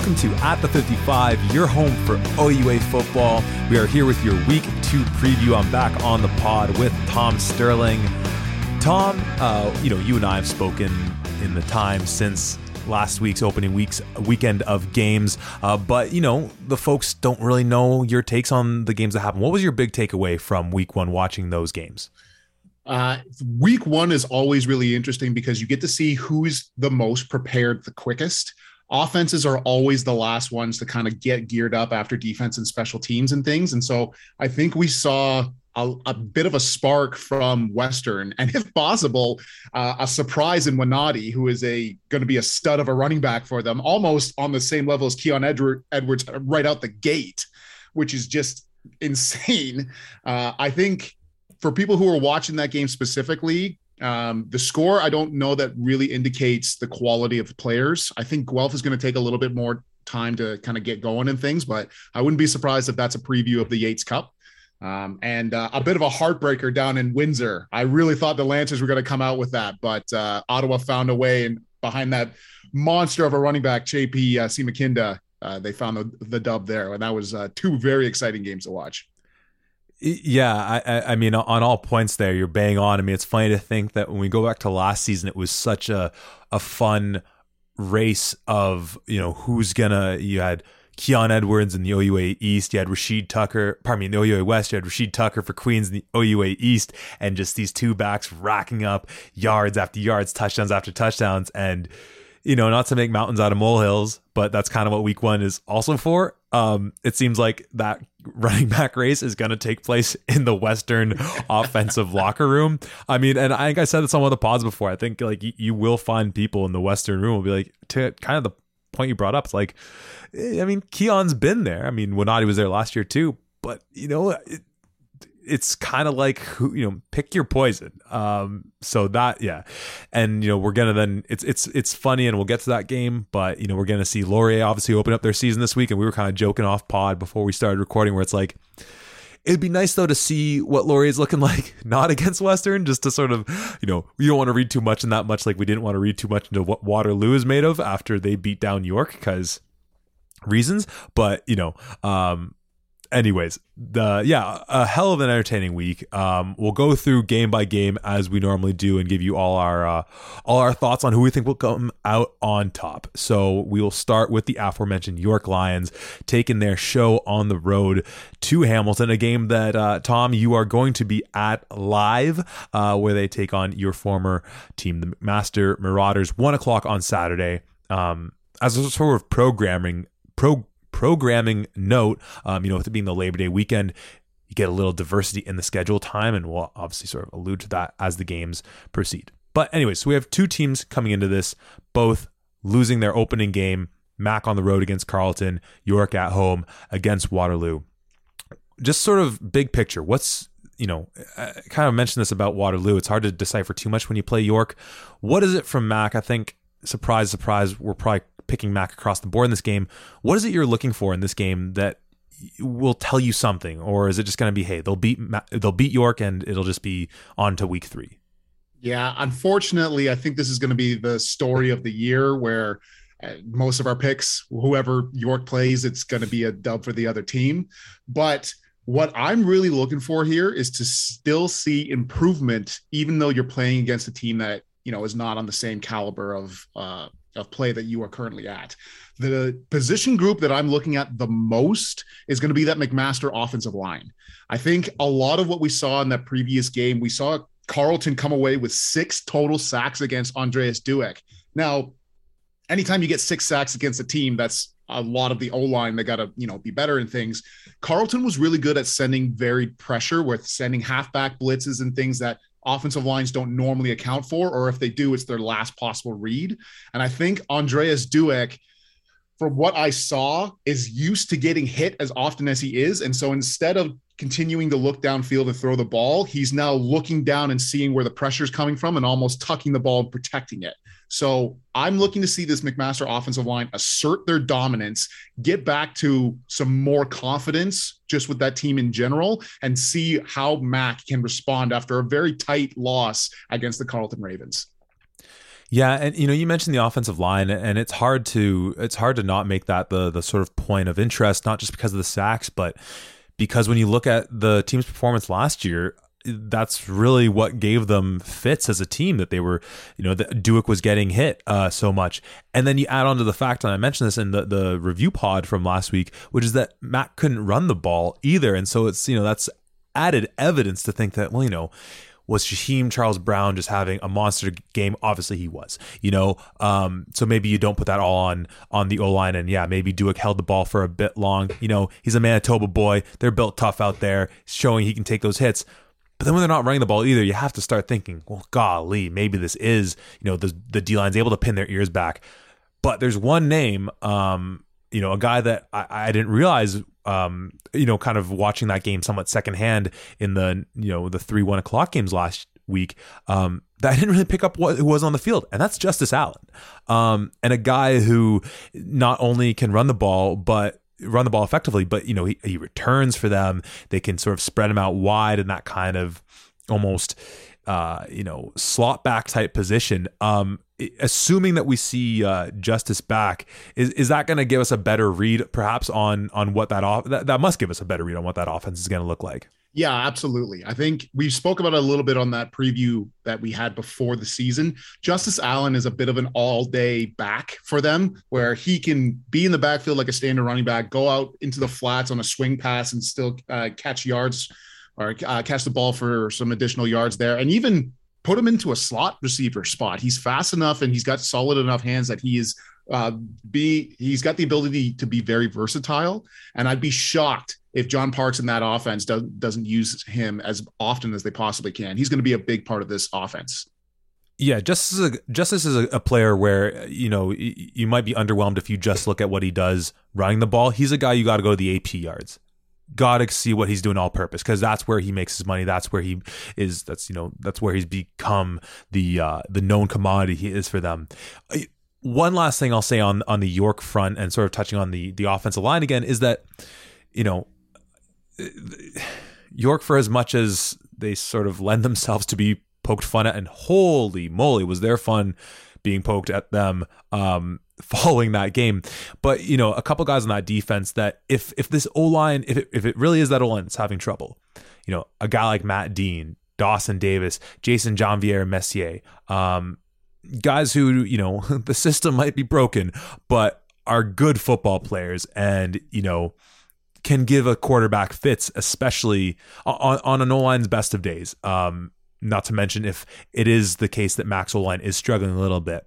Welcome to At the 55, your home for OUA football. We are here with your week two preview. I'm back on the pod with Tom Sterling. Tom, uh, you know, you and I have spoken in the time since last week's opening week's weekend of games. Uh, but you know, the folks don't really know your takes on the games that happened. What was your big takeaway from week one watching those games? Uh, week one is always really interesting because you get to see who's the most prepared the quickest. Offenses are always the last ones to kind of get geared up after defense and special teams and things. And so I think we saw a, a, bit of a spark from Western, and if possible, uh, a surprise in Wanati, who is a going to be a stud of a running back for them, almost on the same level as Keon Edward, Edwards right out the gate, which is just insane. Uh, I think for people who are watching that game specifically, um, the score I don't know that really indicates the quality of the players. I think Guelph is going to take a little bit more time to kind of get going and things, but I wouldn't be surprised if that's a preview of the Yates Cup. Um, and uh, a bit of a heartbreaker down in Windsor. I really thought the Lancers were going to come out with that, but uh, Ottawa found a way, and behind that monster of a running back, JP uh, Seemakinda, uh, they found the, the dub there, and that was uh, two very exciting games to watch. Yeah, I, I mean, on all points there, you're bang on. I mean, it's funny to think that when we go back to last season, it was such a a fun race of you know who's gonna. You had Keon Edwards in the OUA East. You had Rashid Tucker, pardon me, in the OUA West. You had Rashid Tucker for Queens in the OUA East, and just these two backs racking up yards after yards, touchdowns after touchdowns, and you know, not to make mountains out of molehills, but that's kind of what week one is also for. Um, it seems like that running back race is going to take place in the Western offensive locker room. I mean, and I think I said this on one of the pods before. I think like you, you will find people in the Western room will be like, to kind of the point you brought up, it's like, I mean, Keon's been there. I mean, Wanati was there last year too, but you know, it, it's kind of like you know pick your poison. Um so that yeah. And you know we're gonna then it's it's it's funny and we'll get to that game but you know we're gonna see laurier obviously open up their season this week and we were kind of joking off pod before we started recording where it's like it'd be nice though to see what laurier's looking like not against western just to sort of you know we don't want to read too much in that much like we didn't want to read too much into what waterloo is made of after they beat down york because reasons. But you know um anyways, the yeah, a hell of an entertaining week. Um, we'll go through game by game as we normally do and give you all our uh, all our thoughts on who we think will come out on top. So we will start with the aforementioned York Lions taking their show on the road to Hamilton, a game that uh, Tom you are going to be at live, uh, where they take on your former team, the McMaster Marauders, one o'clock on Saturday. Um, as a sort of programming pro programming note, um, you know, with it being the Labor Day weekend, you get a little diversity in the schedule time, and we'll obviously sort of allude to that as the games proceed. But anyway, so we have two teams coming into this, both losing their opening game. Mac on the road against Carleton, York at home against Waterloo. Just sort of big picture. What's you know, I kind of mentioned this about Waterloo. It's hard to decipher too much when you play York. What is it from Mac? I think surprise, surprise, we're probably picking Mac across the board in this game. What is it you're looking for in this game that will tell you something, or is it just going to be hey they'll beat they'll beat York and it'll just be on to week three? Yeah, unfortunately, I think this is going to be the story of the year where uh, most of our picks, whoever York plays, it's going to be a dub for the other team. But what I'm really looking for here is to still see improvement, even though you're playing against a team that you know is not on the same caliber of uh, of play that you are currently at. The position group that I'm looking at the most is going to be that McMaster offensive line. I think a lot of what we saw in that previous game, we saw Carleton come away with six total sacks against Andreas Dueck. Now, anytime you get six sacks against a team, that's a lot of the O line that got to you know be better in things. Carleton was really good at sending varied pressure with sending halfback blitzes and things that offensive lines don't normally account for, or if they do, it's their last possible read. And I think Andreas Dueck, from what I saw, is used to getting hit as often as he is. And so instead of continuing to look downfield and throw the ball, he's now looking down and seeing where the pressure is coming from and almost tucking the ball and protecting it. So I'm looking to see this McMaster offensive line assert their dominance, get back to some more confidence just with that team in general, and see how Mac can respond after a very tight loss against the Carleton Ravens. Yeah, and you know, you mentioned the offensive line, and it's hard to it's hard to not make that the the sort of point of interest, not just because of the sacks, but because when you look at the team's performance last year, that's really what gave them fits as a team that they were, you know, that Dueck was getting hit uh, so much. And then you add on to the fact, and I mentioned this in the, the review pod from last week, which is that Matt couldn't run the ball either. And so it's, you know, that's added evidence to think that, well, you know, was Jaheim Charles Brown just having a monster game? Obviously, he was. You know, um, so maybe you don't put that all on on the O line, and yeah, maybe Dueck held the ball for a bit long. You know, he's a Manitoba boy; they're built tough out there, showing he can take those hits. But then when they're not running the ball either, you have to start thinking, well, golly, maybe this is, you know, the the D line's able to pin their ears back. But there's one name, um, you know, a guy that I, I didn't realize um, you know, kind of watching that game somewhat secondhand in the, you know, the three one o'clock games last week, um, that I didn't really pick up what who was on the field, and that's Justice Allen, um, and a guy who not only can run the ball, but run the ball effectively, but you know he, he returns for them. They can sort of spread him out wide in that kind of almost uh, you know slot back type position. Um, assuming that we see uh, Justice back, is is that going to give us a better read, perhaps on on what that off that, that must give us a better read on what that offense is going to look like? Yeah, absolutely. I think we spoke about a little bit on that preview that we had before the season. Justice Allen is a bit of an all day back for them where he can be in the backfield like a standard running back, go out into the flats on a swing pass and still uh, catch yards or uh, catch the ball for some additional yards there. And even put him into a slot receiver spot. He's fast enough and he's got solid enough hands that he is uh, be he's got the ability to be very versatile. And I'd be shocked if John Parks in that offense does, doesn't use him as often as they possibly can. He's going to be a big part of this offense. Yeah, just as a, just as a, a player where you know you might be underwhelmed if you just look at what he does running the ball. He's a guy you got to go to the AP yards got to see what he's doing all purpose because that's where he makes his money. That's where he is. That's you know that's where he's become the uh, the known commodity he is for them. One last thing I'll say on on the York front and sort of touching on the the offensive line again is that you know York for as much as they sort of lend themselves to be poked fun at and holy moly was their fun being poked at them um, following that game. But you know, a couple guys on that defense that if if this O line, if it, if it really is that O line that's having trouble, you know, a guy like Matt Dean, Dawson Davis, Jason Jean-Pierre Messier, um, guys who you know the system might be broken, but are good football players, and you know can give a quarterback fits, especially on, on an O line's best of days. Um, not to mention if it is the case that Mac's O line is struggling a little bit.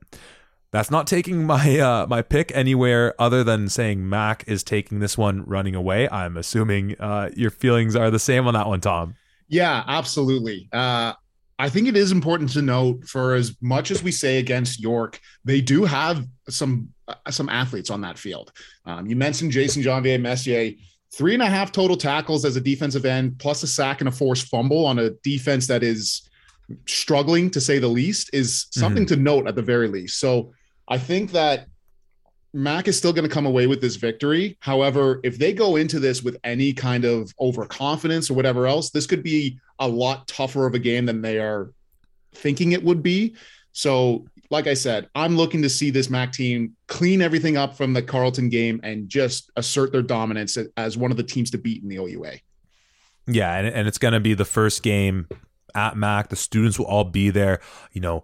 That's not taking my uh, my pick anywhere other than saying Mac is taking this one running away. I'm assuming uh, your feelings are the same on that one, Tom. Yeah, absolutely. Uh, I think it is important to note for as much as we say against York, they do have some uh, some athletes on that field. Um, you mentioned Jason Jean-Pierre Messier, three and a half total tackles as a defensive end, plus a sack and a forced fumble on a defense that is struggling to say the least, is something mm-hmm. to note at the very least. So I think that Mac is still going to come away with this victory. However, if they go into this with any kind of overconfidence or whatever else, this could be a lot tougher of a game than they are thinking it would be. So, like I said, I'm looking to see this Mac team clean everything up from the Carleton game and just assert their dominance as one of the teams to beat in the OUA. Yeah, and, and it's going to be the first game at Mac. The students will all be there. You know,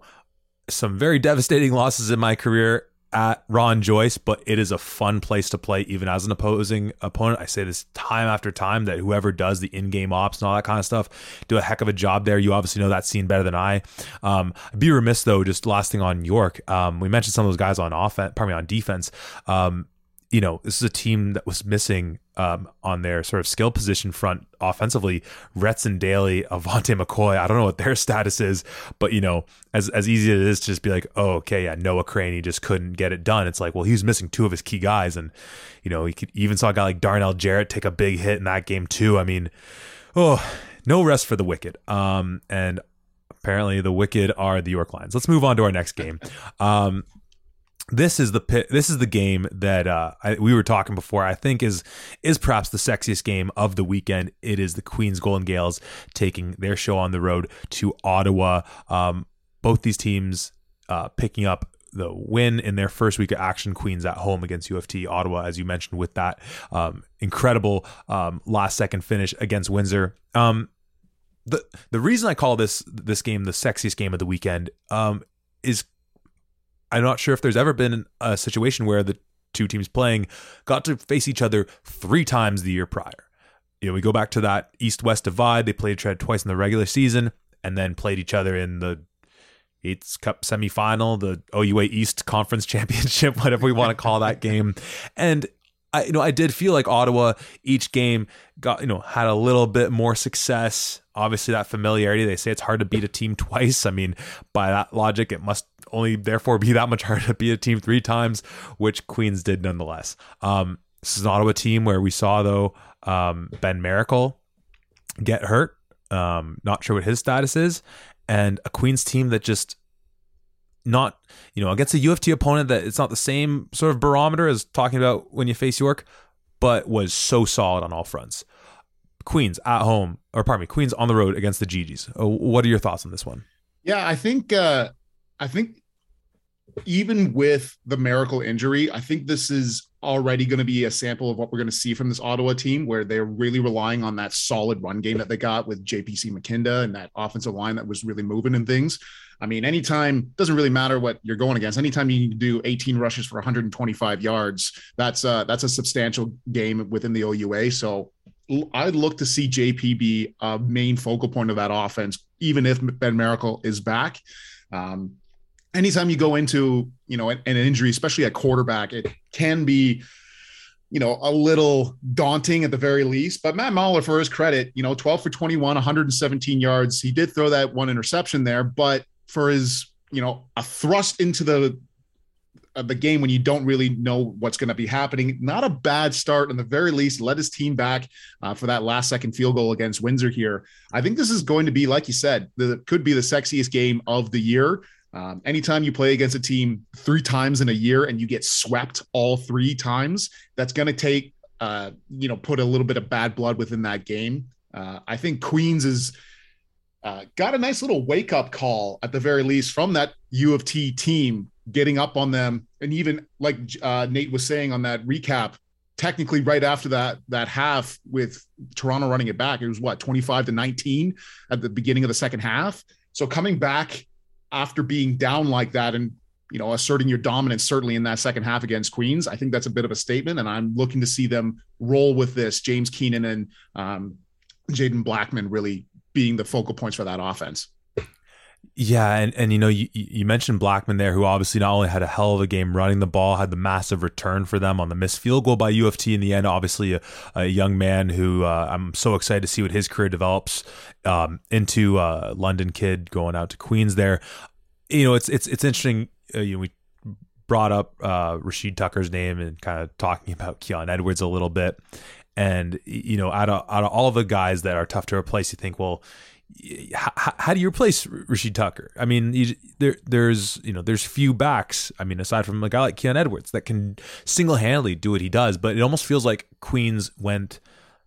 some very devastating losses in my career at Ron Joyce, but it is a fun place to play, even as an opposing opponent. I say this time after time that whoever does the in-game ops and all that kind of stuff do a heck of a job there. You obviously know that scene better than I. Um, I'd be remiss though, just last thing on York. Um, we mentioned some of those guys on offense, pardon me, on defense. Um, you know, this is a team that was missing um, on their sort of skill position front offensively. Retson Daly, Avante McCoy, I don't know what their status is, but you know, as as easy as it is to just be like, oh, okay, yeah, Noah Crane, he just couldn't get it done. It's like, well, he was missing two of his key guys, and you know, he could, even saw a guy like Darnell Jarrett take a big hit in that game too. I mean, oh, no rest for the wicked. Um, and apparently the wicked are the York Lions. Let's move on to our next game. Um, this is the pit, this is the game that uh, I, we were talking before. I think is is perhaps the sexiest game of the weekend. It is the Queens Golden Gaels taking their show on the road to Ottawa. Um, both these teams uh, picking up the win in their first week of action. Queens at home against U of T Ottawa, as you mentioned, with that um, incredible um, last second finish against Windsor. Um, the the reason I call this this game the sexiest game of the weekend um, is I'm not sure if there's ever been a situation where the two teams playing got to face each other three times the year prior. You know, we go back to that East West divide. They played each other twice in the regular season and then played each other in the Yates Cup semifinal, the OUA East Conference Championship, whatever we want to call that game. And I, you know, I did feel like Ottawa each game got, you know, had a little bit more success. Obviously, that familiarity. They say it's hard to beat a team twice. I mean, by that logic, it must only therefore be that much harder to beat a team three times, which Queens did nonetheless. Um, this is an Ottawa team where we saw though um, Ben Miracle get hurt. Um, not sure what his status is, and a Queens team that just not you know against a U of T opponent that it's not the same sort of barometer as talking about when you face York, but was so solid on all fronts. Queens at home, or pardon me, Queens on the road against the Gee-Gees. Uh, what are your thoughts on this one? Yeah, I think uh, I think even with the miracle injury, I think this is already going to be a sample of what we're going to see from this Ottawa team, where they're really relying on that solid run game that they got with JPC McKinda and that offensive line that was really moving and things. I mean, anytime doesn't really matter what you're going against. Anytime you do 18 rushes for 125 yards, that's uh, that's a substantial game within the OUA. So I'd look to see JP be a main focal point of that offense, even if Ben Miracle is back. Um, anytime you go into you know an, an injury, especially at quarterback, it can be you know, a little daunting at the very least. But Matt Mahler, for his credit, you know, 12 for 21, 117 yards. He did throw that one interception there, but for his, you know, a thrust into the uh, the game when you don't really know what's going to be happening. Not a bad start, in the very least, led his team back uh, for that last second field goal against Windsor here. I think this is going to be, like you said, the could be the sexiest game of the year. Um, anytime you play against a team three times in a year and you get swept all three times, that's going to take, uh, you know, put a little bit of bad blood within that game. Uh, I think Queens is uh, got a nice little wake up call at the very least from that U of T team getting up on them, and even like uh, Nate was saying on that recap, technically right after that that half with Toronto running it back, it was what twenty five to nineteen at the beginning of the second half. So coming back after being down like that and you know asserting your dominance certainly in that second half against Queens, I think that's a bit of a statement, and I'm looking to see them roll with this. James Keenan and um, Jaden Blackman really being the focal points for that offense. Yeah, and and you know you you mentioned Blackman there, who obviously not only had a hell of a game running the ball, had the massive return for them on the missed field goal by U of T in the end. Obviously, a, a young man who uh, I'm so excited to see what his career develops um, into. Uh, London kid going out to Queens there. You know, it's it's it's interesting. Uh, you know, we brought up uh, Rashid Tucker's name and kind of talking about Keon Edwards a little bit. And you know, out of out of all the guys that are tough to replace, you think, well, how, how, do you replace Rashid Tucker? I mean, you, there, there's you know, there's few backs. I mean, aside from a guy like Keon Edwards that can single handedly do what he does, but it almost feels like Queens went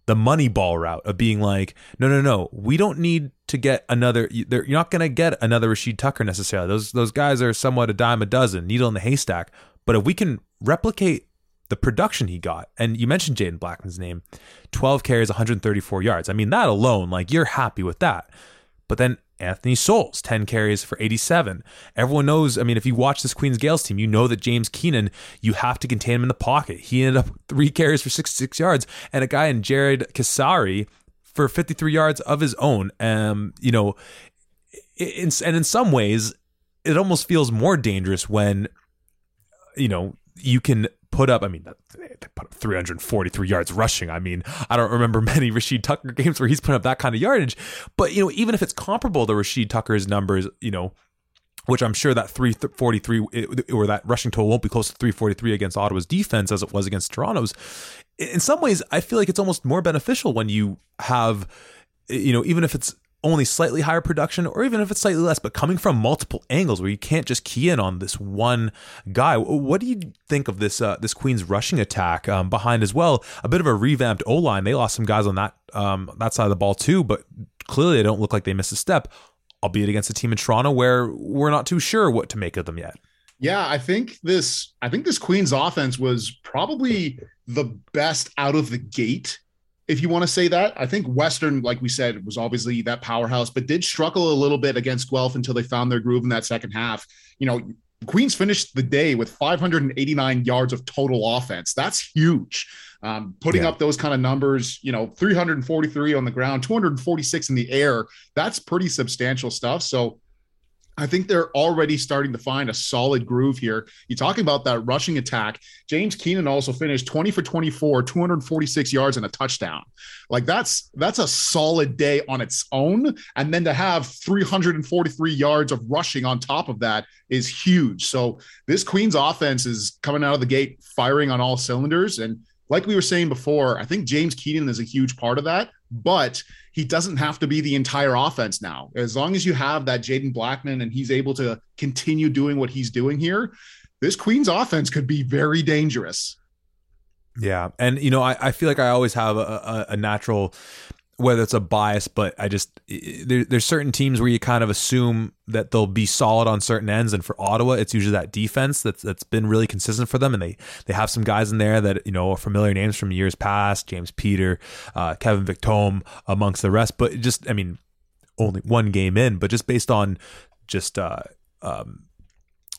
the money ball route of being like, no, no, no, we don't need to get another. You're not going to get another Rashid Tucker necessarily. Those those guys are somewhat a dime a dozen, needle in the haystack. But if we can replicate the production he got. And you mentioned Jaden Blackman's name 12 carries, 134 yards. I mean, that alone, like, you're happy with that. But then Anthony Souls, 10 carries for 87. Everyone knows, I mean, if you watch this Queens Gaels team, you know that James Keenan, you have to contain him in the pocket. He ended up three carries for 66 yards, and a guy in Jared Kasari for 53 yards of his own. Um, you know, in, and in some ways, it almost feels more dangerous when, you know, you can put up, I mean, they put up 343 yards rushing. I mean, I don't remember many Rashid Tucker games where he's put up that kind of yardage. But, you know, even if it's comparable to Rashid Tucker's numbers, you know, which I'm sure that 343 or that rushing total won't be close to 343 against Ottawa's defense as it was against Toronto's. In some ways, I feel like it's almost more beneficial when you have, you know, even if it's only slightly higher production or even if it's slightly less, but coming from multiple angles where you can't just key in on this one guy. What do you think of this uh, this Queens rushing attack um, behind as well? A bit of a revamped O line. They lost some guys on that um, that side of the ball too, but clearly they don't look like they missed a step. albeit against a team in Toronto where we're not too sure what to make of them yet. Yeah, I think this I think this Queens offense was probably the best out of the gate if you want to say that. I think Western, like we said, was obviously that powerhouse, but did struggle a little bit against Guelph until they found their groove in that second half. You know, Queens finished the day with 589 yards of total offense. That's huge. Um, putting yeah. up those kind of numbers, you know, 343 on the ground, 246 in the air, that's pretty substantial stuff. So I think they're already starting to find a solid groove here. You talking about that rushing attack. James Keenan also finished 20 for 24, 246 yards and a touchdown. Like that's that's a solid day on its own. And then to have 343 yards of rushing on top of that is huge. So this Queens offense is coming out of the gate firing on all cylinders. And like we were saying before, I think James Keenan is a huge part of that, but he doesn't have to be the entire offense now. As long as you have that Jaden Blackman and he's able to continue doing what he's doing here, this Queens offense could be very dangerous. Yeah. And, you know, I, I feel like I always have a, a, a natural whether it's a bias, but I just there, there's certain teams where you kind of assume that they'll be solid on certain ends, and for Ottawa, it's usually that defense that's that's been really consistent for them, and they they have some guys in there that you know are familiar names from years past, James Peter, uh, Kevin Victome, amongst the rest. But just I mean, only one game in, but just based on just uh, um,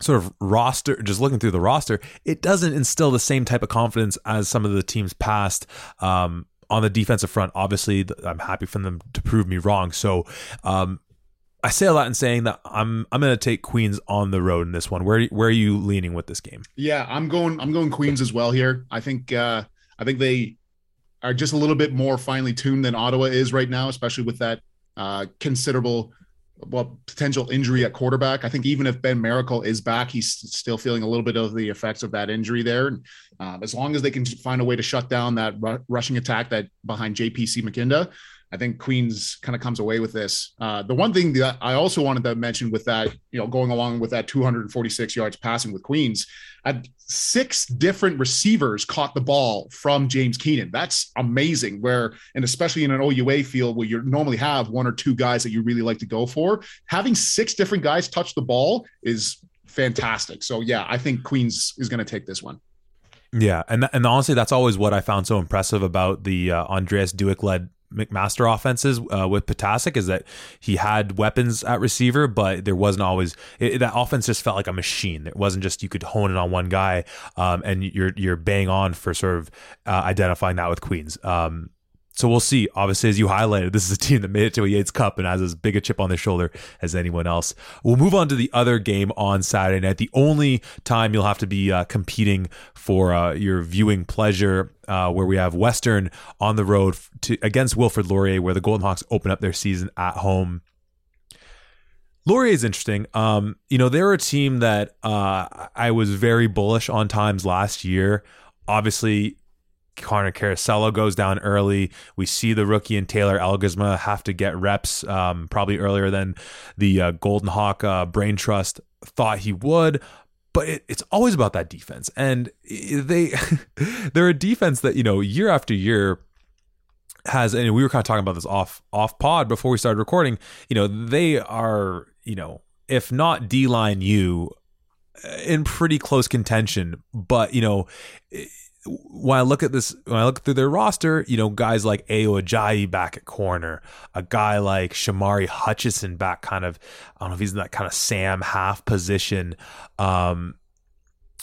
sort of roster, just looking through the roster, it doesn't instill the same type of confidence as some of the teams past. Um, on the defensive front, obviously, I'm happy for them to prove me wrong. So, um, I say a lot in saying that I'm I'm going to take Queens on the road in this one. Where where are you leaning with this game? Yeah, I'm going I'm going Queens as well here. I think uh, I think they are just a little bit more finely tuned than Ottawa is right now, especially with that uh, considerable well potential injury at quarterback. I think even if Ben Miracle is back, he's still feeling a little bit of the effects of that injury there. And um, as long as they can find a way to shut down that rushing attack that behind JPC McKinda, I think Queens kind of comes away with this. Uh, the one thing that I also wanted to mention with that, you know, going along with that 246 yards passing with Queens, six different receivers caught the ball from James Keenan. That's amazing. Where, and especially in an OUA field where you normally have one or two guys that you really like to go for, having six different guys touch the ball is fantastic. So, yeah, I think Queens is going to take this one. Yeah, and and honestly, that's always what I found so impressive about the uh, Andreas Dueck led McMaster offenses uh, with Ptaszek is that he had weapons at receiver, but there wasn't always it, that offense just felt like a machine. It wasn't just you could hone it on one guy, um, and you're you're bang on for sort of uh, identifying that with Queens. Um, so we'll see. Obviously, as you highlighted, this is a team that made it to a Yates Cup and has as big a chip on their shoulder as anyone else. We'll move on to the other game on Saturday night. The only time you'll have to be uh, competing for uh, your viewing pleasure, uh, where we have Western on the road to against Wilfrid Laurier, where the Golden Hawks open up their season at home. Laurier is interesting. Um, you know, they're a team that uh, I was very bullish on times last year. Obviously, Connor Carosello goes down early. We see the rookie and Taylor Elgersma have to get reps um, probably earlier than the uh, Golden Hawk uh, Brain Trust thought he would. But it, it's always about that defense, and they they're a defense that you know year after year has. And we were kind of talking about this off off pod before we started recording. You know they are you know if not D line you in pretty close contention, but you know when I look at this, when I look through their roster, you know, guys like Ayo Ajayi back at corner, a guy like Shamari Hutchison back kind of, I don't know if he's in that kind of Sam half position. Um,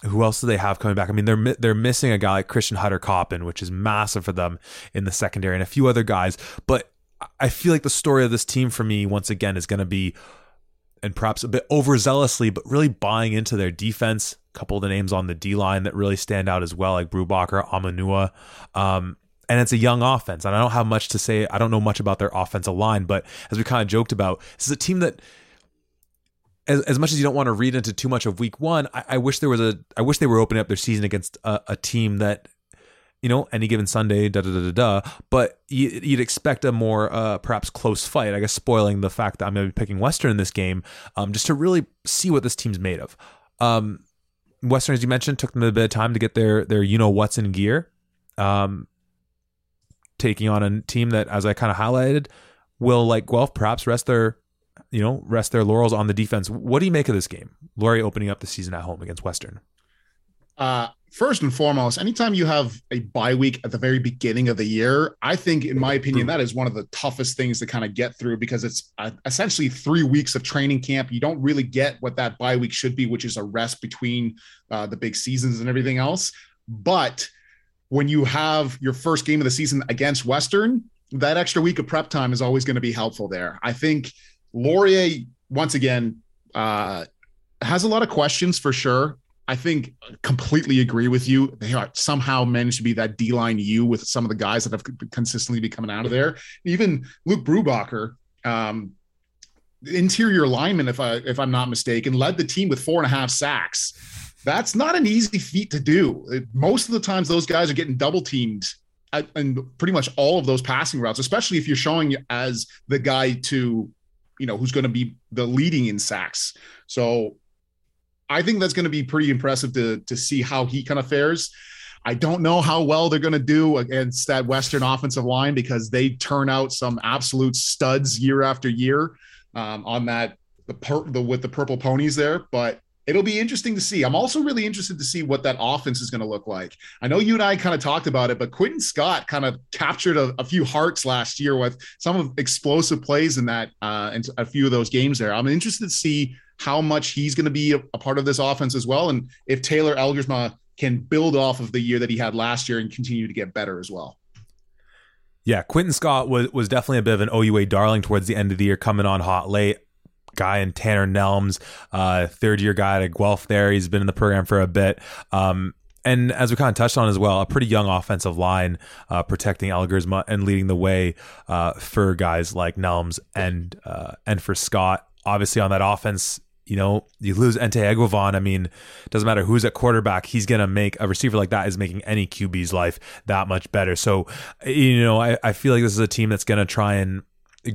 who else do they have coming back? I mean, they're they're missing a guy like Christian Hutter Coppin, which is massive for them in the secondary, and a few other guys. But I feel like the story of this team for me, once again, is going to be, and perhaps a bit overzealously, but really buying into their defense, A couple of the names on the D line that really stand out as well, like Brubacher, Amanua. Um, and it's a young offense. And I don't have much to say. I don't know much about their offensive line, but as we kind of joked about, this is a team that as, as much as you don't want to read into too much of week one, I, I wish there was a I wish they were opening up their season against a, a team that you know, any given Sunday, da da da da da. But you'd expect a more uh, perhaps close fight. I guess spoiling the fact that I'm going to be picking Western in this game, um, just to really see what this team's made of. Um, Western, as you mentioned, took them a bit of time to get their their you know what's in gear. Um, taking on a team that, as I kind of highlighted, will like Guelph perhaps rest their you know, rest their laurels on the defense. What do you make of this game? Laurier opening up the season at home against Western. Uh, first and foremost, anytime you have a bye week at the very beginning of the year, I think, in my opinion, that is one of the toughest things to kind of get through because it's uh, essentially three weeks of training camp. You don't really get what that bye week should be, which is a rest between uh, the big seasons and everything else. But when you have your first game of the season against Western, that extra week of prep time is always going to be helpful there. I think Laurier, once again, uh, has a lot of questions for sure. I think completely agree with you. They are somehow managed to be that D line U with some of the guys that have consistently been coming out of there. Even Luke Brubacher, um, interior lineman, if I if I'm not mistaken, led the team with four and a half sacks. That's not an easy feat to do. Most of the times, those guys are getting double teamed and pretty much all of those passing routes, especially if you're showing as the guy to, you know, who's going to be the leading in sacks. So I think that's going to be pretty impressive to to see how he kind of fares. I don't know how well they're going to do against that Western offensive line because they turn out some absolute studs year after year um, on that the, per, the with the purple ponies there. But it'll be interesting to see. I'm also really interested to see what that offense is going to look like. I know you and I kind of talked about it, but Quinton Scott kind of captured a, a few hearts last year with some of explosive plays in that uh, and a few of those games there. I'm interested to see how much he's going to be a, a, part of this offense as well, and if Taylor Elgersma can build off of the year that he had last year and continue to get better as well. Yeah, Quinton Scott was was definitely a bit of an OUA darling towards the end of the year, coming on hot late guy in Tanner Nelms, uh, third year guy at Guelph there. He's been in the program for a bit. Um, and as we kind of touched on as well, a pretty young offensive line uh, protecting Elgersma and leading the way uh, for guys like Nelms and uh, and for Scott. Obviously, on that offense, you know, you lose Ente Eguavon. I mean, doesn't matter who's at quarterback, he's going to make a receiver like that is making any QB's life that much better. So, you know, I, I feel like this is a team that's going to try and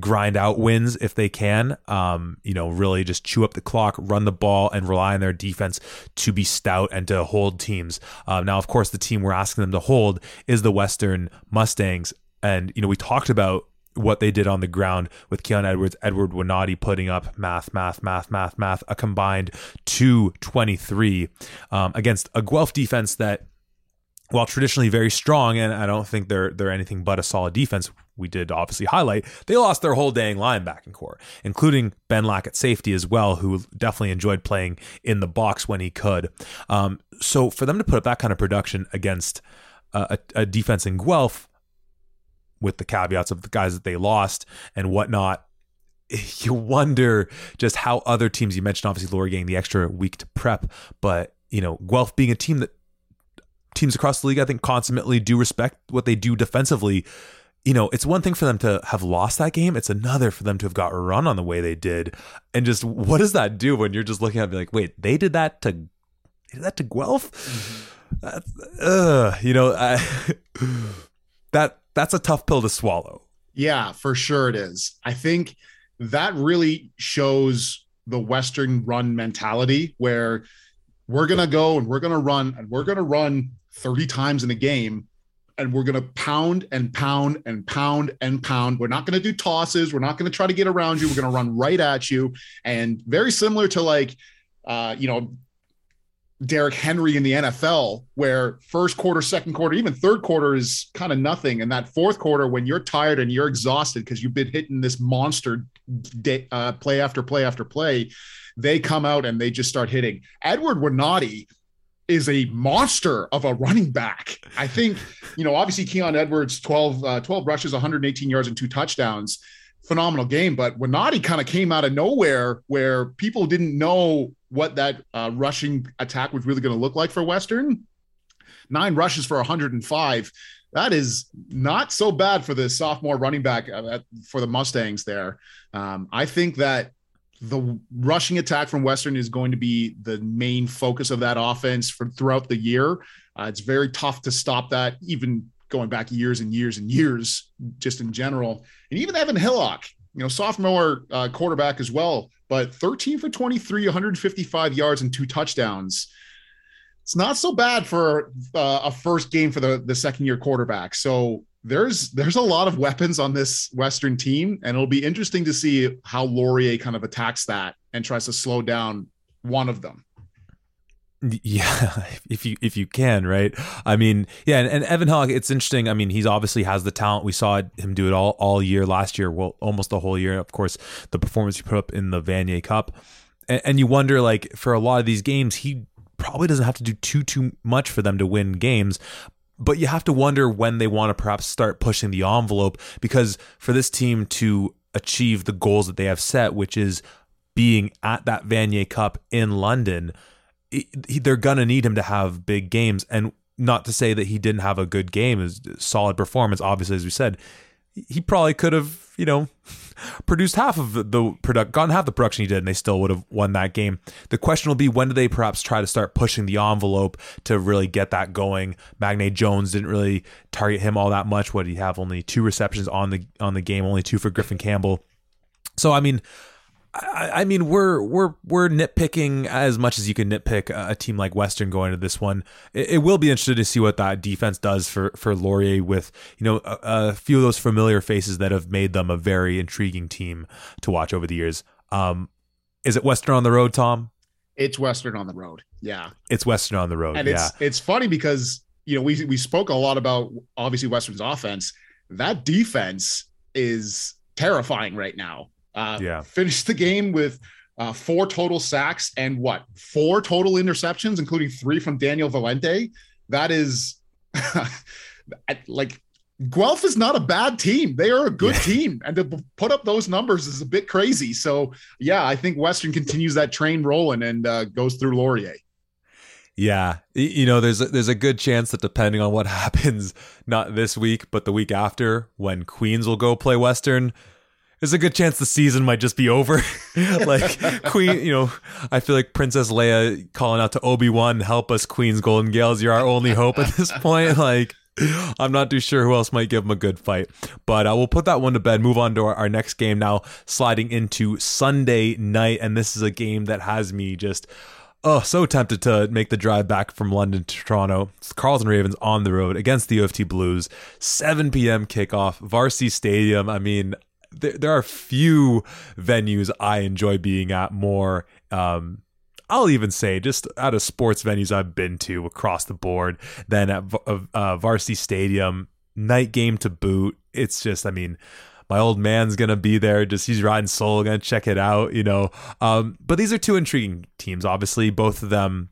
grind out wins if they can. Um, you know, really just chew up the clock, run the ball, and rely on their defense to be stout and to hold teams. Uh, now, of course, the team we're asking them to hold is the Western Mustangs. And, you know, we talked about what they did on the ground with Keon Edwards, Edward Winati putting up math, math, math, math, math, a combined 223 um, against a Guelph defense that while traditionally very strong, and I don't think they're they're anything but a solid defense, we did obviously highlight, they lost their whole dang linebacking core, including Ben Lack at safety as well, who definitely enjoyed playing in the box when he could. Um, so for them to put up that kind of production against a, a defense in Guelph, with the caveats of the guys that they lost and whatnot, you wonder just how other teams. You mentioned obviously Laurier getting the extra week to prep, but you know Guelph being a team that teams across the league, I think, consummately do respect what they do defensively you know, it's one thing for them to have lost that game. It's another for them to have got run on the way they did. And just what does that do when you're just looking at it like, wait, they did that to did that to Guelph? Mm-hmm. That's, uh, you know, I, that that's a tough pill to swallow. Yeah, for sure it is. I think that really shows the Western run mentality where we're going to go and we're going to run and we're going to run 30 times in a game and we're going to pound and pound and pound and pound. We're not going to do tosses. We're not going to try to get around you. We're going to run right at you. And very similar to like, uh, you know, Derrick Henry in the NFL, where first quarter, second quarter, even third quarter is kind of nothing. And that fourth quarter, when you're tired and you're exhausted because you've been hitting this monster day, uh, play after play after play, they come out and they just start hitting. Edward Winati is a monster of a running back. I think, you know, obviously Keon Edwards, 12, uh, 12 rushes, 118 yards and two touchdowns. Phenomenal game. But Winati kind of came out of nowhere where people didn't know what that uh, rushing attack was really going to look like for Western. Nine rushes for 105. That is not so bad for the sophomore running back uh, for the Mustangs there. Um, I think that the rushing attack from Western is going to be the main focus of that offense for throughout the year. Uh, it's very tough to stop that, even going back years and years and years, just in general. And even Evan Hillock, you know, sophomore uh, quarterback as well, but 13 for 23, 155 yards and two touchdowns. It's not so bad for uh, a first game for the, the second year quarterback. So there's there's a lot of weapons on this Western team, and it'll be interesting to see how Laurier kind of attacks that and tries to slow down one of them. Yeah, if you if you can, right? I mean, yeah, and, and Evan Hawk, it's interesting. I mean, he's obviously has the talent. We saw him do it all all year last year, well, almost the whole year. Of course, the performance he put up in the Vanier Cup, and, and you wonder, like, for a lot of these games, he probably doesn't have to do too too much for them to win games. But you have to wonder when they want to perhaps start pushing the envelope because for this team to achieve the goals that they have set, which is being at that Vanier Cup in London they're gonna need him to have big games, and not to say that he didn't have a good game, is solid performance. Obviously, as we said, he probably could have, you know, produced half of the product, gotten half the production he did, and they still would have won that game. The question will be when do they perhaps try to start pushing the envelope to really get that going? Magnay Jones didn't really target him all that much. What did he have? Only two receptions on the on the game, only two for Griffin Campbell. So I mean, I, I, mean, we're we're we're nitpicking as much as you can nitpick a, team like Western going to this one. It, it, will be interesting to see what that defense does for for Laurier with you know a, a, few of those familiar faces that have made them a very intriguing team to watch over the years. Um, is it Western on the road, Tom? It's Western on the road. Yeah, it's Western on the road. And yeah. it's it's funny because you know we we spoke a lot about obviously Western's offense. That defense is terrifying right now. Uh, yeah. Finished the game with uh, four total sacks and what? Four total interceptions, including three from Daniel Valente. That is like Guelph is not a bad team. They are a good yeah. team, and to put up those numbers is a bit crazy. So, yeah, I think Western continues that train rolling and uh, goes through Laurier. Yeah, you know, there's a, there's a good chance that depending on what happens, not this week, but the week after, when Queens will go play Western, there's a good chance the season might just be over. like Queen, you know, I feel like Princess Leia calling out to Obi Wan, "Help us, Queen's Golden Gaels! You're our only hope at this point." Like, I'm not too sure who else might give him a good fight, but uh, we'll put that one to bed. Move on to our, our next game now, sliding into Sunday night, and this is a game that has me just oh, so tempted to make the drive back from London to Toronto. It's Carleton Ravens on the road against the U of T Blues. 7 p.m. kickoff, Varsity Stadium. I mean, there, there are few venues I enjoy being at more. Um, I'll even say just out of sports venues I've been to across the board than at uh, Varsity Stadium, night game to boot. It's just, I mean, my old man's gonna be there. Just he's riding solo, gonna check it out, you know. Um, but these are two intriguing teams. Obviously, both of them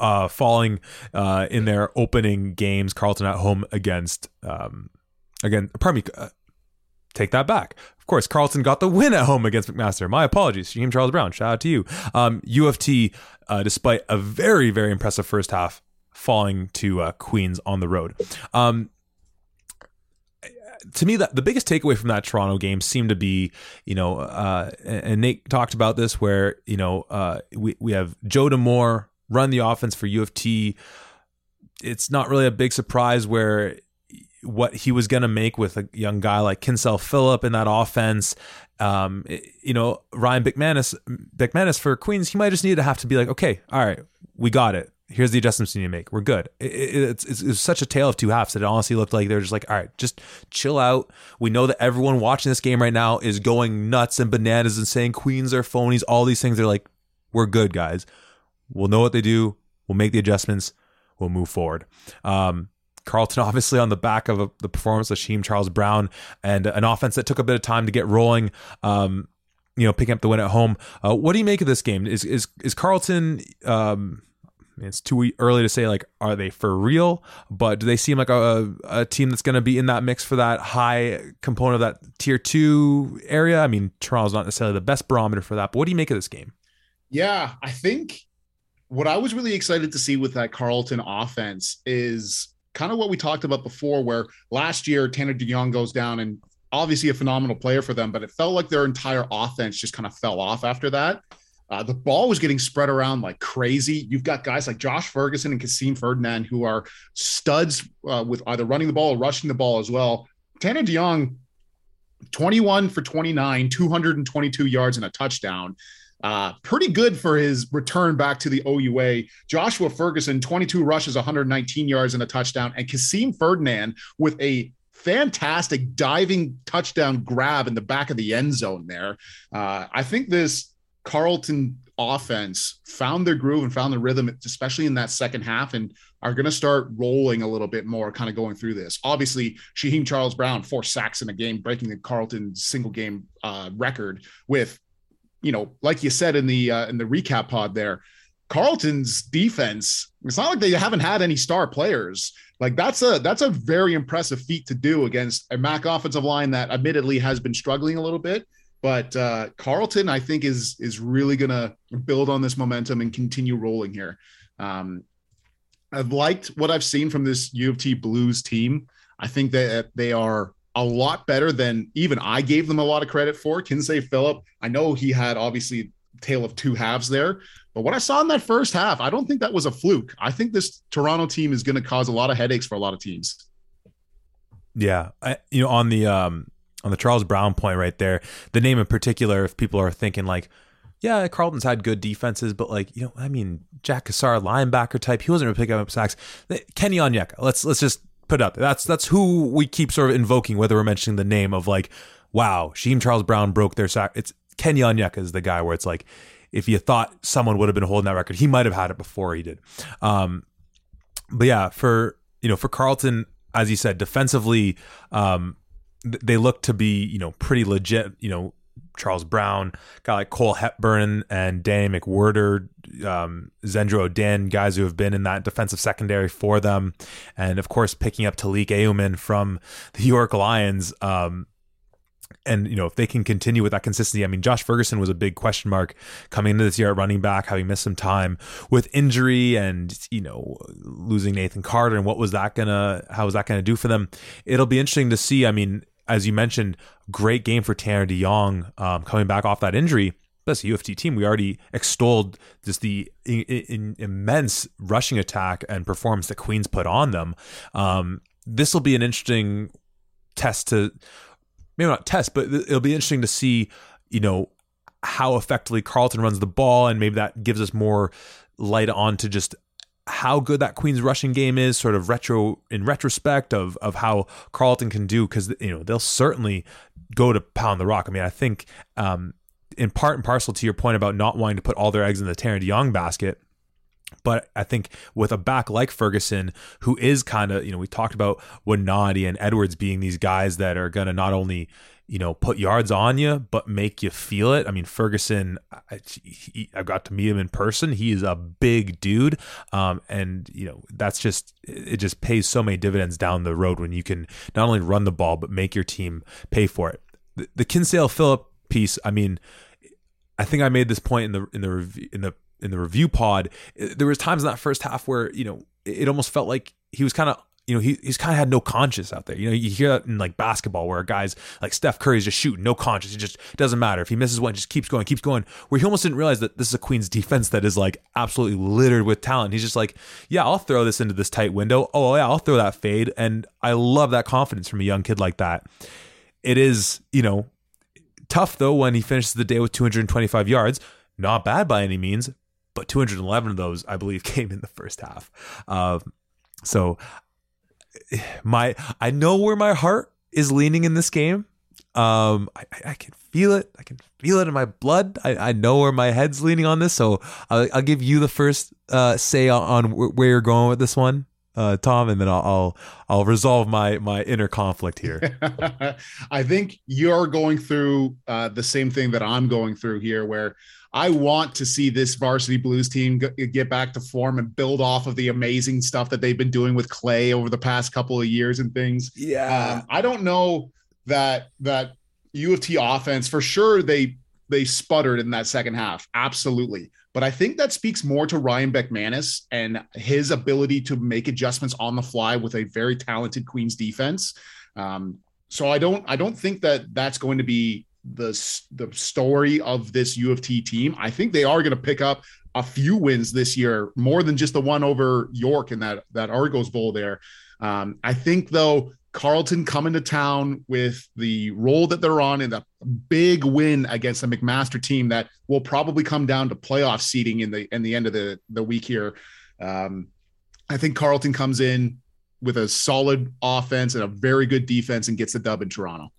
uh, falling uh, in their opening games. Carleton at home against um, again, pardon me, uh, take that back. Of course, Carleton got the win at home against McMaster. My apologies, Team Charles Brown. Shout out to you. Um, U of T, uh, despite a very very impressive first half, falling to uh, Queens on the road. Um, to me, that the biggest takeaway from that Toronto game seemed to be, you know, uh, and Nate talked about this, where you know uh, we we have Joe Demore run the offense for U of T. It's not really a big surprise where what he was going to make with a young guy like Kinsell Phillip in that offense. Um, you know, Ryan McManus, McManus for Queens, he might just need to have to be like, okay, all right, we got it. Here's the adjustments you need to make. We're good. It, it, it's, it's, such a tale of two halves that it honestly looked like they're just like, all right, just chill out. We know that everyone watching this game right now is going nuts and bananas and saying Queens are phonies. All these things. They're like, we're good, guys. We'll know what they do. We'll make the adjustments. We'll move forward. Um, Carleton, obviously, on the back of a, the performance of Sheem Charles Brown and an offense that took a bit of time to get rolling. Um, you know, picking up the win at home. Uh, what do you make of this game? Is is is Carleton? Um, it's too early to say like are they for real but do they seem like a, a team that's going to be in that mix for that high component of that tier two area i mean toronto's not necessarily the best barometer for that but what do you make of this game yeah i think what i was really excited to see with that Carleton offense is kind of what we talked about before, where last year Tanner DeYoung goes down and obviously a phenomenal player for them, but it felt like their entire offense just kind of fell off after that. Uh, the ball was getting spread around like crazy. You've got guys like Josh Ferguson and Kasim Ferdinand who are studs uh, with either running the ball or rushing the ball as well. Tanner DeYoung, 21 for 29, 222 yards and a touchdown. Uh, pretty good for his return back to the OUA. Joshua Ferguson, 22 rushes, 119 yards and a touchdown, and Kasim Ferdinand with a fantastic diving touchdown grab in the back of the end zone there. Uh, I think this Carleton offense found their groove and found the rhythm, especially in that second half, and are going to start rolling a little bit more, kind of going through this. Obviously, Shaheem Charles Brown, four sacks in a game, breaking the Carleton single game uh, record with, you know, like you said in the uh, in the recap pod there, Carleton's defense. It's not like they haven't had any star players. Like that's a that's a very impressive feat to do against a MAC offensive line that admittedly has been struggling a little bit. But uh, Carleton, I think, is is really to build on this momentum and continue rolling here. Um, I've liked what I've seen from this U of T Blues team. I think that they are a lot better than even I gave them a lot of credit for. Kinsey Phillip, I know he had obviously tale of two halves there, but what I saw in that first half, I don't think that was a fluke. I think this Toronto team is going to cause a lot of headaches for a lot of teams. Yeah, I, you know, on the um, on the Charles Brown point right there, the name in particular, if people are thinking like, yeah, Carleton's had good defenses, but like, you know, I mean, Jack Cassar, linebacker type, he wasn't really picking up sacks. Kenny Onyeka, let's let's just put it up. That's that's who we keep sort of invoking, whether we're mentioning the name of like, wow, Sheem Charles Brown broke their sack. It's Kenny Onyeka is the guy where it's like, if you thought someone would have been holding that record, he might have had it before he did. Um, but yeah, for you know, for Carleton, as you said, defensively, um, they look to be you know pretty legit. You know Charles Brown, guy like Cole Hepburn and Danny McWhirter, um, Zendro Den, guys who have been in that defensive secondary for them, and of course picking up Talik Ayuman from the York Lions. Um, and you know if they can continue with that consistency i mean josh ferguson was a big question mark coming into this year at running back having missed some time with injury and you know losing nathan carter and what was that gonna how was that gonna do for them it'll be interesting to see i mean as you mentioned, great game for Tanner DeYoung um, coming back off that injury. This U of T team, we already extolled just the in, in, immense rushing attack and performance that Queens put on them. Um, this will be an interesting test to maybe not test, but it'll be interesting to see, you know, how effectively Carleton runs the ball, and maybe that gives us more light on to just how good that Queens rushing game is, sort of retro in retrospect of of how Carleton can do, because you know they'll certainly go to pound the rock. I mean, I think um, in part and parcel to your point about not wanting to put all their eggs in the Tanner DeYoung basket. But I think with a back like Ferguson, who is kind of, you know, we talked about Wanadi and Edwards being these guys that are going to not only you know, put yards on you, but make you feel it. I mean, Ferguson, I, he, I got to meet him in person. He is a big dude. Um, and, you know, that's just, it just pays so many dividends down the road when you can not only run the ball, but make your team pay for it. The, the Kinsale Phillip piece, I mean, I think I made this point in the, in the, in the, in the review pod. There was times in that first half where, you know, it almost felt like he was kind of you know, he, he's kind of had no conscience out there. You know, you hear that in like basketball where guys like Steph Curry's just shooting, no conscience. He just doesn't matter. If he misses one, just keeps going, keeps going. Where he almost didn't realize that this is a Queen's defense that is like absolutely littered with talent. He's just like, yeah, I'll throw this into this tight window. Oh, yeah, I'll throw that fade. And I love that confidence from a young kid like that. It is, you know, tough though when he finishes the day with 225 yards. Not bad by any means, but 211 of those, I believe, came in the first half. Uh, so my I know where my heart is leaning in this game. Um, I, I can feel it. I can feel it in my blood. I, I know where my head's leaning on this. So I'll, I'll give you the first uh, say on, on where you're going with this one, uh, Tom, and then I'll, I'll I'll resolve my my inner conflict here. I think you're going through uh, the same thing that I'm going through here, where I want to see this varsity blues team get back to form and build off of the amazing stuff that they've been doing with Clay over the past couple of years and things. Yeah. Um, I don't know that that U of T offense for sure they they sputtered in that second half. Absolutely. But I think that speaks more to Ryan Beckmanis and his ability to make adjustments on the fly with a very talented Queens defense. Um, so I don't I don't think that that's going to be the the story of this U of T team. I think they are going to pick up a few wins this year, more than just the one over York in that that Argos Bowl there. Um, I think though Carleton coming to town with the role that they're on in a big win against a McMaster team that will probably come down to playoff seating in the in the end of the the week here. Um, I think Carleton comes in with a solid offense and a very good defense and gets the dub in Toronto.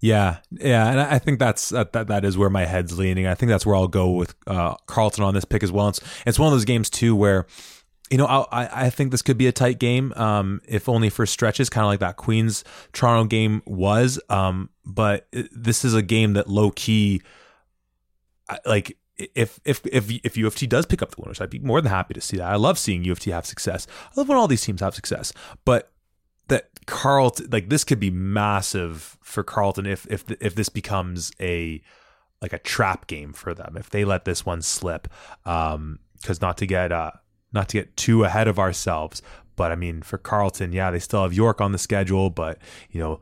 Yeah, yeah, and I think that's that, that that is where my head's leaning. I think that's where I'll go with uh, Carleton on this pick as well. It's it's one of those games too where you know, I I think this could be a tight game, um, if only for stretches, kind of like that Queens Toronto game was. Um, but this is a game that low key, like if if if if U of T does pick up the winners, I'd be more than happy to see that. I love seeing U of T have success. I love when all these teams have success, but that Carleton like this, could be massive for Carleton if if if this becomes a like a trap game for them if they let this one slip. Um, because not to get uh not to get too ahead of ourselves. But I mean, for Carleton, yeah, they still have York on the schedule, but you know,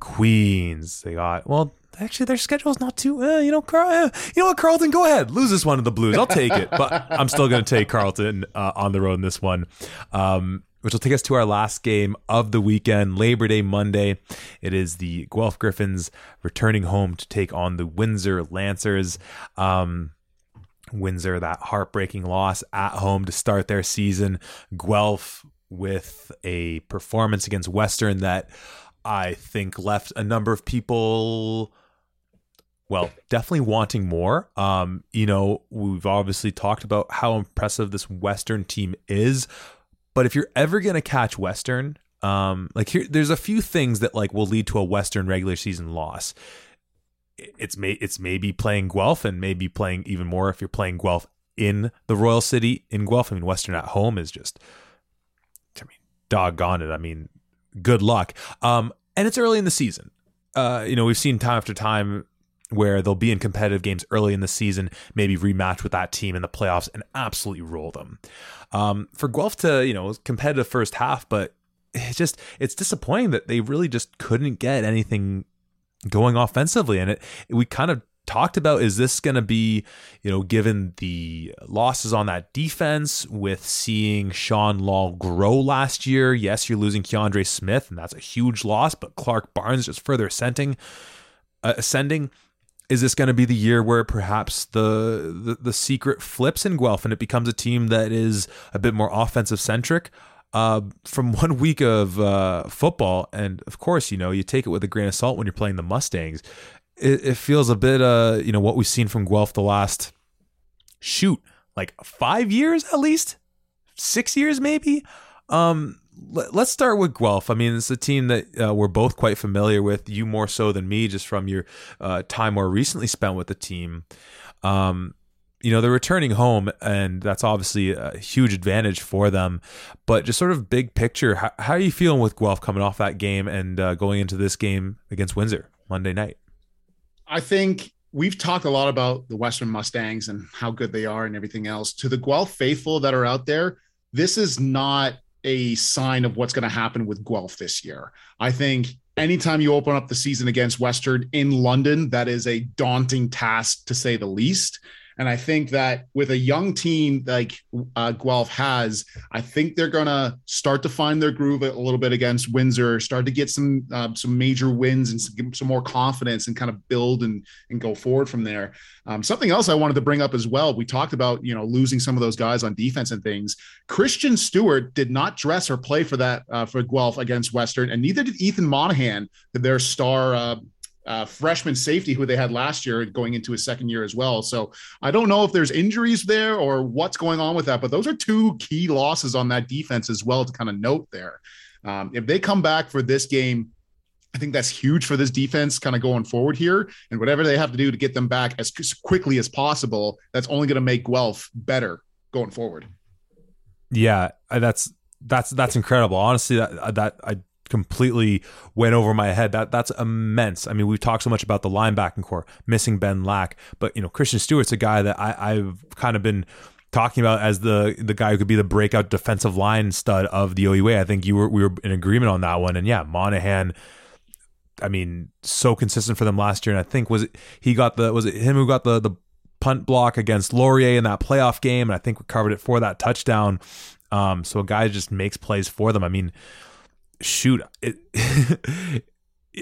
Queens, they got well. Actually, their schedule is not too. Uh, you know, Carl, uh, you know what, Carleton, go ahead, lose this one to the Blues. I'll take it, but I'm still going to take Carleton uh, on the road in this one. Um, which will take us to our last game of the weekend, Labor Day Monday. It is the Guelph Gryphons returning home to take on the Windsor Lancers. Um, Windsor, that heartbreaking loss at home to start their season. Guelph with a performance against Western that I think left a number of people well, definitely wanting more. Um, you know, we've obviously talked about how impressive this Western team is, but if you're ever going to catch Western, um, like here, there's a few things that like will lead to a Western regular season loss it's may it's maybe playing Guelph and maybe playing even more if you're playing Guelph in the Royal City in Guelph. I mean, Western at home is just, I mean, doggone it. I mean, good luck. Um, and it's early in the season. Uh, you know, we've seen time after time where they'll be in competitive games early in the season, maybe rematch with that team in the playoffs and absolutely roll them. Um, for Guelph to, you know, competitive first half, but it's just it's disappointing that they really just couldn't get anything going offensively. And it we kind of talked about is this going to be, you know, given the losses on that defense with seeing Sean Law grow last year. Yes, you're losing Keandre Smith, and that's a huge loss, but Clark Barnes just further ascending. Uh, ascending. Is this going to be the year where perhaps the, the the secret flips in Guelph and it becomes a team that is a bit more offensive centric? Uh, from one week of uh, football, and of course, you know, you take it with a grain of salt when you're playing the Mustangs. It, it feels a bit, uh, you know, what we've seen from Guelph the last shoot, like five years at least, six years maybe. Um, let, us start with Guelph. I mean, it's a team that uh, we're both quite familiar with. You more so than me, just from your uh, time more recently spent with the team. Um, you know, they're returning home, and that's obviously a huge advantage for them. But just sort of big picture, how, how are you feeling with Guelph coming off that game and uh, going into this game against Windsor Monday night? I think we've talked a lot about the Western Mustangs and how good they are and everything else. To the Guelph faithful that are out there, this is not a sign of what's going to happen with Guelph this year. I think anytime you open up the season against Western in London, that is a daunting task to say the least. And I think that with a young team like uh, Guelph has, I think they're going to start to find their groove a little bit against Windsor, start to get some uh, some major wins and some, some, more confidence and kind of build and, and go forward from there. Um, something else I wanted to bring up as well. We talked about, you know, losing some of those guys on defense and things. Christian Stewart did not dress or play for that uh, for Guelph against Western, and neither did Ethan Monahan, their star uh, freshman safety who they had last year going into his second year as well. So I don't know if there's injuries there or what's going on with that, but those are two key losses on that defense as well to kind of note there. Um, if they come back for this game, I think that's huge for this defense kind of going forward here. And whatever they have to do to get them back as quickly as possible, that's only going to make Guelph better going forward. Yeah, that's that's that's incredible. Honestly, that that I completely went over my head. That that's immense. I mean, we've talked so much about the linebacking corps missing Ben Lack, but you know, Christian Stewart's a guy that I, I've kind of been talking about as the the guy who could be the breakout defensive line stud of the OUA. I think you were we were in agreement on that one. And yeah, Monahan. I mean, so consistent for them last year, and I think was it he got the was it him who got the the punt block against Laurier in that playoff game, and I think recovered it for that touchdown. Um, so a guy just makes plays for them. I mean, shoot, it,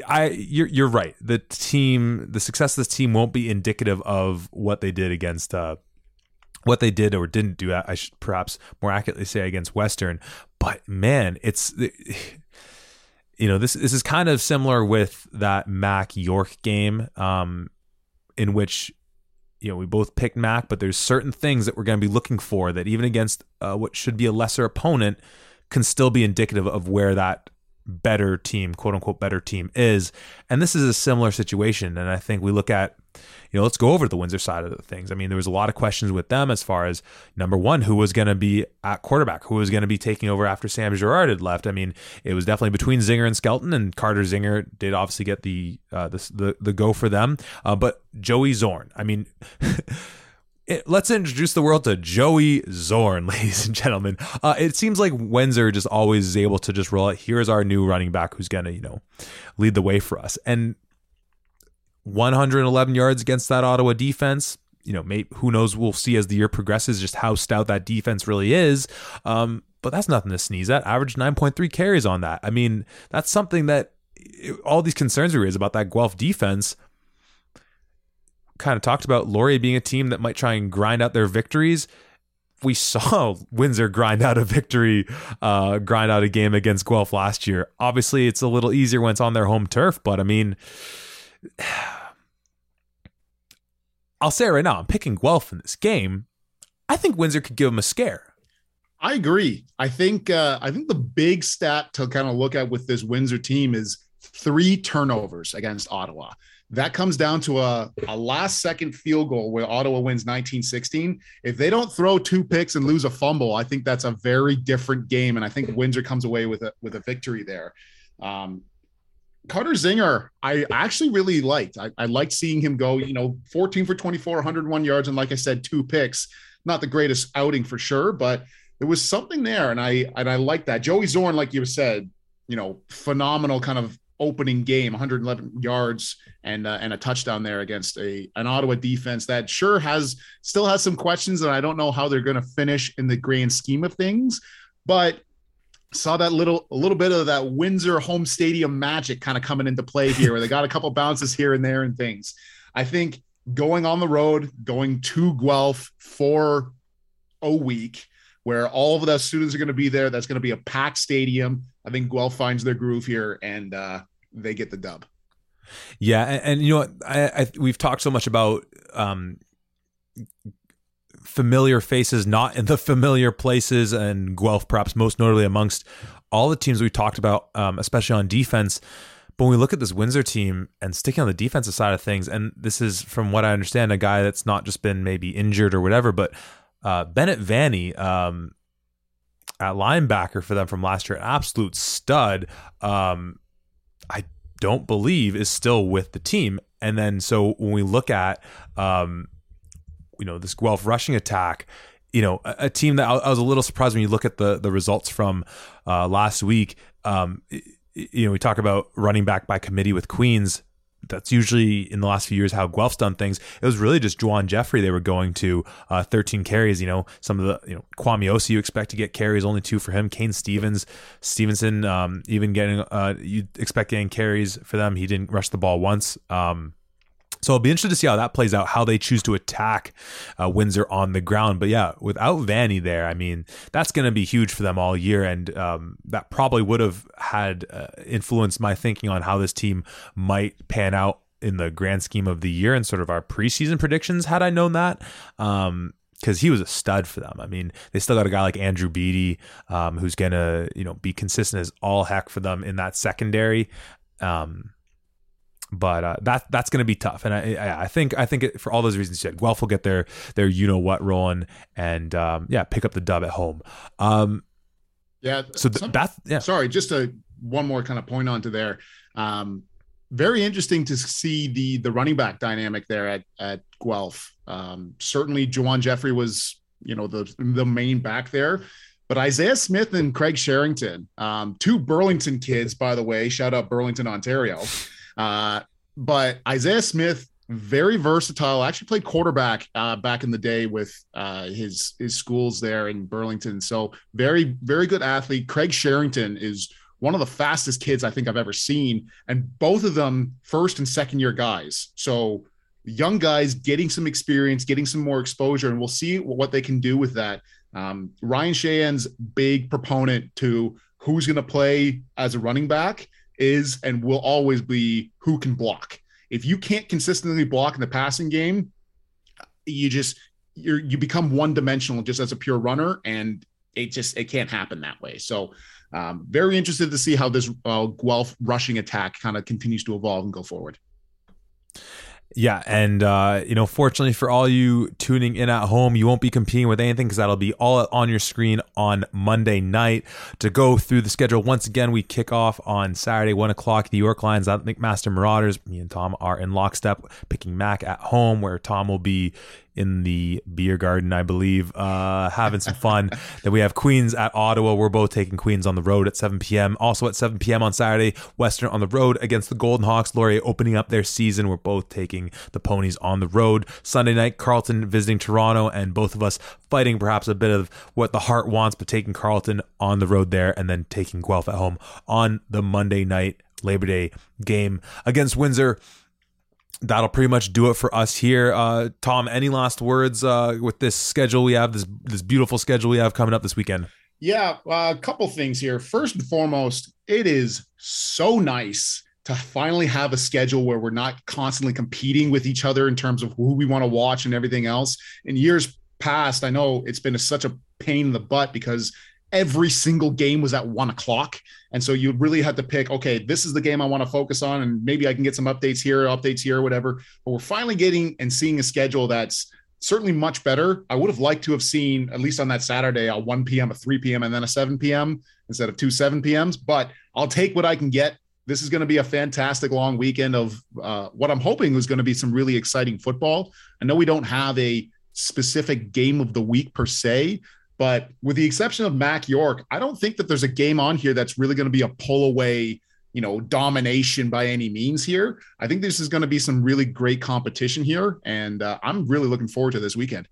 I you're you're right. The team, the success of this team won't be indicative of what they did against uh, what they did or didn't do. I should perhaps more accurately say against Western, but man, it's you know this this is kind of similar with that Mac York game, um, in which you know we both picked Mac, but there's certain things that we're going to be looking for that even against uh, what should be a lesser opponent can still be indicative of where that better team, quote unquote better team is. And this is a similar situation. And I think we look at, you know, let's go over the Windsor side of the things. I mean, there was a lot of questions with them as far as number one, who was going to be at quarterback, who was going to be taking over after Sam Girard had left. I mean, it was definitely between Zinger and Skelton, and Carter Zinger did obviously get the uh, the, the, the go for them. Uh, but Joey Zorn, I mean. it, let's introduce the world to Joey Zorn, ladies and gentlemen. Uh, it seems like Windsor just always is able to just roll out. Here's our new running back who's going to, you know, lead the way for us. And 111 yards against that Ottawa defense. You know, who knows? We'll see as the year progresses just how stout that defense really is. Um, but that's nothing to sneeze at. Average 9.3 carries on that. I mean, that's something that all these concerns we raise about that Guelph defense – kind of talked about Laurier being a team that might try and grind out their victories. We saw Windsor grind out a victory, uh, grind out a game against Guelph last year. Obviously, it's a little easier when it's on their home turf, but I mean, I'll say it right now, I'm picking Guelph in this game. I think Windsor could give them a scare. I agree. I think uh, I think the big stat to kind of look at with this Windsor team is three turnovers against Ottawa. That comes down to a, a last second field goal where Ottawa wins 1916. If they don't throw two picks and lose a fumble, I think that's a very different game. And I think Windsor comes away with a with a victory there. Um, Carter Zinger, I actually really liked. I, I liked seeing him go, you know, 14 for 24, 101 yards, and like I said, two picks. Not the greatest outing for sure, but there was something there, and I and I like that. Joey Zorn, like you said, you know, phenomenal kind of opening game, 111 yards and uh, and a touchdown there against a an Ottawa defense that sure has still has some questions, and I don't know how they're going to finish in the grand scheme of things, but saw that little a little bit of that Windsor home stadium magic kind of coming into play here, where they got a couple bounces here and there and things. I think going on the road, going to Guelph for a week where all of the students are going to be there. That's going to be a packed stadium. I think Guelph finds their groove here, and uh, they get the dub. Yeah, and, and you know? I, I, we've talked so much about um, familiar faces not in the familiar places, and Guelph perhaps most notably amongst all the teams we talked about, um, especially on defense. But when we look at this Windsor team and sticking on the defensive side of things, and this is from what I understand, a guy that's not just been maybe injured or whatever, but uh, Bennett Vanny, um, at linebacker for them from last year, an absolute stud. Um, I don't believe is still with the team. And then so when we look at um, you know this Guelph rushing attack, you know a, a team that I, I, was a little surprised when you look at the the results from uh, last week. Um, you know we talk about running back by committee with Queens that's usually in the last few years how Guelph's done things. It was really just Juwan Jeffrey they were going to uh, 13 carries. You know, some of the you know Kwame Osi you expect to get carries, only two for him. Kane Stevens, Stevenson, um, even getting uh, you expect getting carries for them. He didn't rush the ball once. Um, so I'll be interested to see how that plays out, how they choose to attack uh, Windsor on the ground. But yeah, without Vanny there, I mean, that's going to be huge for them all year. And um, that probably would have had uh, influenced my thinking on how this team might pan out in the grand scheme of the year and sort of our preseason predictions had I known that. Um, because he was a stud for them. I mean, they still got a guy like Andrew Beatty, um, who's gonna you know be consistent as all heck for them in that secondary. Um, but uh, that that's going to be tough. And I I think I think it, for all those reasons you said, Guelph will get their their you know what rolling and um, yeah pick up the dub at home. Um, yeah. So th- some, that yeah. Sorry, just a one more kind of point onto there. Um, very interesting to see the the running back dynamic there at at Guelph. Um, certainly, Juwan Jeffrey was you know the the main back there. But Isaiah Smith and Craig Sherrington, um, two Burlington kids, by the way, shout out Burlington, Ontario. Uh, but Isaiah Smith, very versatile. Actually played quarterback uh, back in the day with uh, his his schools there in Burlington. So very very good athlete. Craig Sherrington is one of the fastest kids I think I've ever seen, and both of them first and second year guys. So young guys getting some experience, getting some more exposure, and we'll see what they can do with that Um, Ryan Shahan's big proponent to who's going to play as a running back is and will always be who can block. If you can't consistently block in the passing game, you just you you become one dimensional just as a pure runner, and it just it can't happen that way. So, um, very interested to see how this uh, Guelph rushing attack kind of continues to evolve and go forward. Yeah, and uh, you know, fortunately for all you tuning in at home, you won't be competing with anything because that'll be all on your screen on Monday night. To go through the schedule once again, we kick off on Saturday, one o'clock. The York Lions at McMaster Marauders. Me and Tom are in lockstep, picking Mac at home, where Tom will be in the beer garden, I believe, uh, having some fun. then we have Queens at Ottawa. We're both taking Queens on the road at 7 p.m. Also at 7 p.m. on Saturday, Western on the road against the Golden Hawks. Laurier opening up their season. We're both taking the Ponies on the road. Sunday night, Carleton visiting Toronto, and both of us fighting perhaps a bit of what the heart wants, but taking Carleton on the road there, and then taking Guelph at home on the Monday night Labor Day game against Windsor that'll pretty much do it for us here. Uh, Tom, any last words uh, with this schedule we have, this this beautiful schedule we have coming up this weekend? Yeah, uh, a couple things here. First and foremost, it is so nice to finally have a schedule where we're not constantly competing with each other in terms of who we want to watch and everything else. In years past, I know it's been a, such a pain in the butt because every single game was at one o'clock. And so you really had to pick, okay, this is the game I want to focus on. And maybe I can get some updates here, updates here, whatever. But we're finally getting and seeing a schedule that's certainly much better. I would have liked to have seen, at least on that Saturday, a 1 p.m., a 3 p.m., and then a 7 p.m. instead of two 7 p.m.s. But I'll take what I can get. This is going to be a fantastic long weekend of uh, what I'm hoping is going to be some really exciting football. I know we don't have a specific game of the week per se, but with the exception of Mac York, I don't think that there's a game on here that's really going to be a pull away, you know, domination by any means here. I think this is going to be some really great competition here. And uh, I'm really looking forward to this weekend.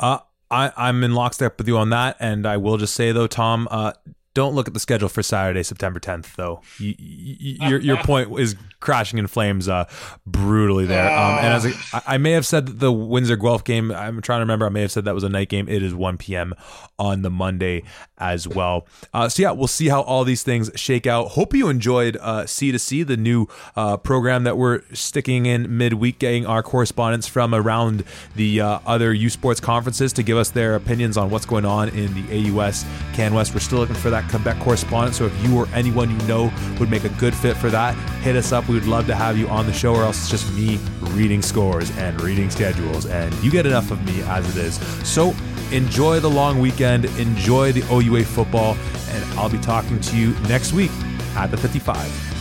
Uh, I, I'm in lockstep with you on that. And I will just say, though, Tom, uh, don't look at the schedule for Saturday, September 10th, though. You, you, your your point is crashing in flames uh, brutally there. Um, and as a, I may have said the Windsor Guelph game, I'm trying to remember, I may have said that was a night game. It is 1 p.m. on the Monday as well. Uh, so, yeah, we'll see how all these things shake out. Hope you enjoyed uh, C2C, the new uh, program that we're sticking in midweek, getting our correspondents from around the uh, other U Sports conferences to give us their opinions on what's going on in the AUS CanWest. We're still looking for that Quebec correspondent. So if you or anyone you know would make a good fit for that, hit us up. We would love to have you on the show, or else it's just me reading scores and reading schedules. And you get enough of me as it is. So enjoy the long weekend, enjoy the OUA football, and I'll be talking to you next week at the 55.